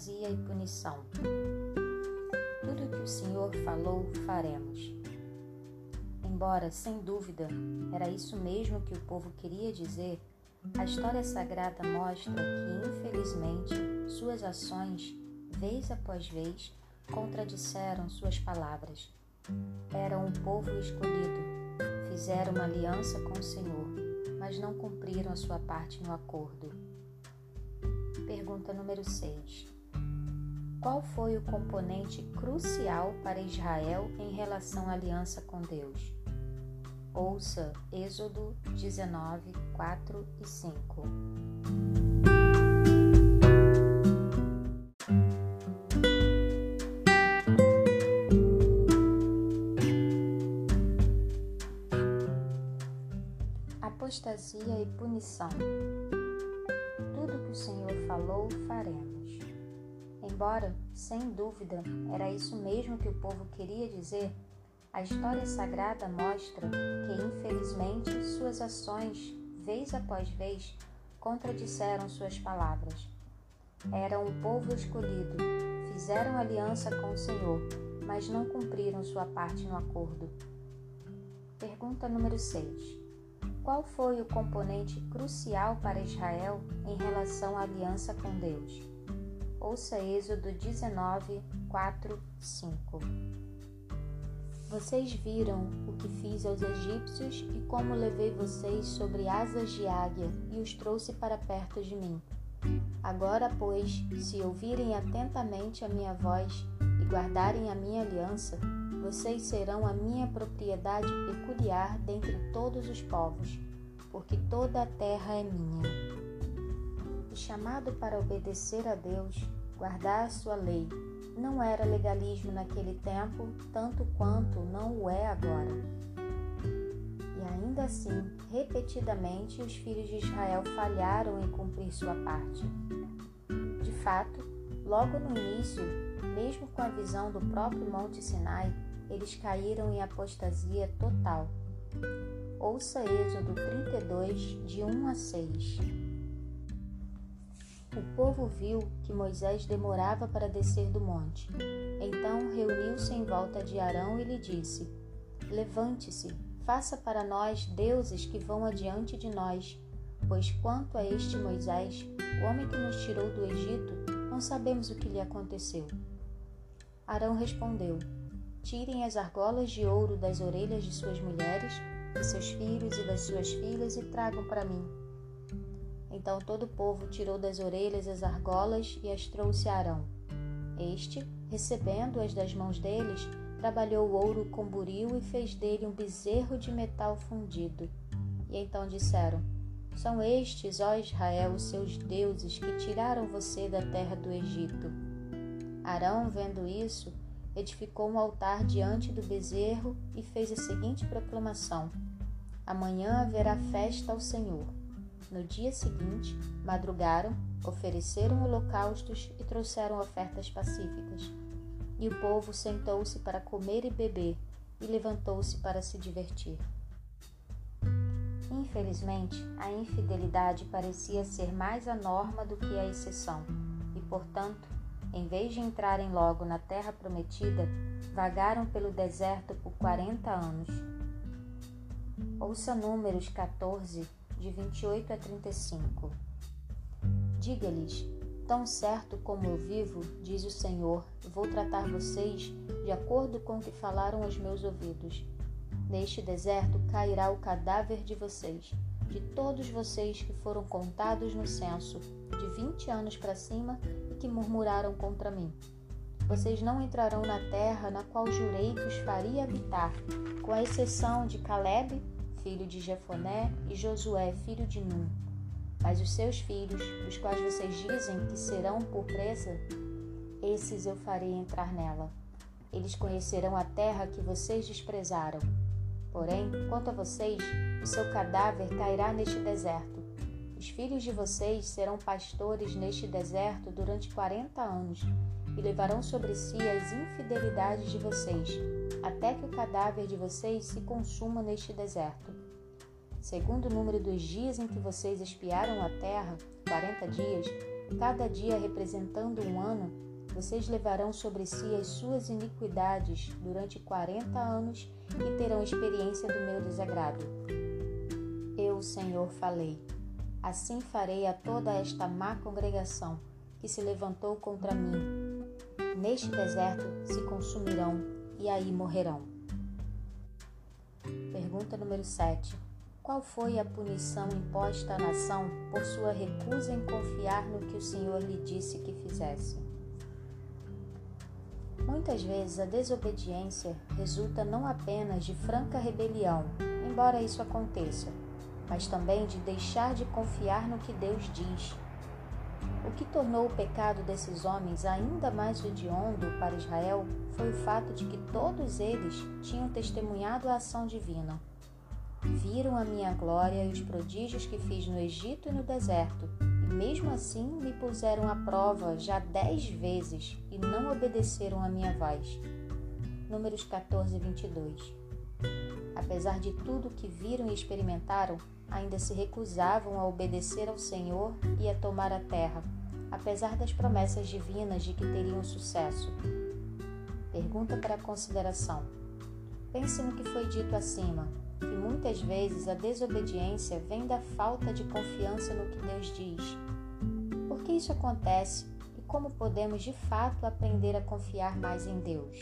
apostasia e punição. Tudo que o Senhor falou, faremos. Embora, sem dúvida, era isso mesmo que o povo queria dizer, a história sagrada mostra que, infelizmente, suas ações, vez após vez, contradisseram suas palavras. Eram um povo escolhido, fizeram uma aliança com o Senhor, mas não cumpriram a sua parte no acordo. Pergunta número 6. Qual foi o componente crucial para Israel em relação à aliança com Deus? Ouça Êxodo 19, 4 e 5. Apostasia e punição. Tudo que o Senhor falou, faremos. Embora, sem dúvida, era isso mesmo que o povo queria dizer, a história sagrada mostra que, infelizmente, suas ações, vez após vez, contradisseram suas palavras. Eram um povo escolhido, fizeram aliança com o Senhor, mas não cumpriram sua parte no acordo. Pergunta número 6. Qual foi o componente crucial para Israel em relação à aliança com Deus? Ouça Êxodo 19, 4, 5. Vocês viram o que fiz aos egípcios e como levei vocês sobre asas de águia e os trouxe para perto de mim. Agora, pois, se ouvirem atentamente a minha voz e guardarem a minha aliança, vocês serão a minha propriedade peculiar dentre todos os povos, porque toda a terra é minha. Chamado para obedecer a Deus, guardar a sua lei, não era legalismo naquele tempo, tanto quanto não o é agora. E ainda assim, repetidamente, os filhos de Israel falharam em cumprir sua parte. De fato, logo no início, mesmo com a visão do próprio Monte Sinai, eles caíram em apostasia total. Ouça Êxodo 32, de 1 a 6. O povo viu que Moisés demorava para descer do monte. Então reuniu-se em volta de Arão e lhe disse: Levante-se, faça para nós deuses que vão adiante de nós, pois quanto a este Moisés, o homem que nos tirou do Egito, não sabemos o que lhe aconteceu. Arão respondeu: Tirem as argolas de ouro das orelhas de suas mulheres, de seus filhos e das suas filhas e tragam para mim. Então todo o povo tirou das orelhas as argolas e as trouxe a Arão. Este, recebendo-as das mãos deles, trabalhou o ouro com buril e fez dele um bezerro de metal fundido. E então disseram: São estes, ó Israel, os seus deuses que tiraram você da terra do Egito. Arão, vendo isso, edificou um altar diante do bezerro e fez a seguinte proclamação: Amanhã haverá festa ao Senhor. No dia seguinte, madrugaram, ofereceram holocaustos e trouxeram ofertas pacíficas. E o povo sentou-se para comer e beber, e levantou-se para se divertir. Infelizmente, a infidelidade parecia ser mais a norma do que a exceção, e, portanto, em vez de entrarem logo na terra prometida, vagaram pelo deserto por quarenta anos. Ouça Números 14, de 28 a 35. Diga-lhes: Tão certo como eu vivo, diz o Senhor, vou tratar vocês de acordo com o que falaram aos meus ouvidos. Neste deserto cairá o cadáver de vocês, de todos vocês que foram contados no censo, de vinte anos para cima e que murmuraram contra mim. Vocês não entrarão na terra na qual jurei que os faria habitar, com a exceção de Caleb, filho de Jefoné, e Josué, filho de Num. Mas os seus filhos, os quais vocês dizem que serão por presa, esses eu farei entrar nela. Eles conhecerão a terra que vocês desprezaram. Porém, quanto a vocês, o seu cadáver cairá neste deserto. Os filhos de vocês serão pastores neste deserto durante quarenta anos e levarão sobre si as infidelidades de vocês, até que o cadáver de vocês se consuma neste deserto. Segundo o número dos dias em que vocês espiaram a terra, quarenta dias, cada dia representando um ano, vocês levarão sobre si as suas iniquidades durante quarenta anos e terão experiência do meu desagrado. Eu, Senhor, falei. Assim farei a toda esta má congregação que se levantou contra mim. Neste deserto se consumirão e aí morrerão. Pergunta número 7. Qual foi a punição imposta à nação por sua recusa em confiar no que o Senhor lhe disse que fizesse? Muitas vezes a desobediência resulta não apenas de franca rebelião, embora isso aconteça, mas também de deixar de confiar no que Deus diz. O que tornou o pecado desses homens ainda mais hediondo para Israel foi o fato de que todos eles tinham testemunhado a ação divina. Viram a minha glória e os prodígios que fiz no Egito e no deserto, e mesmo assim me puseram à prova já dez vezes e não obedeceram a minha voz. Números 14 e 22. Apesar de tudo que viram e experimentaram, ainda se recusavam a obedecer ao Senhor e a tomar a terra, apesar das promessas divinas de que teriam sucesso. Pergunta para consideração. Pense no que foi dito acima, que muitas vezes a desobediência vem da falta de confiança no que Deus diz. Por que isso acontece e como podemos de fato aprender a confiar mais em Deus?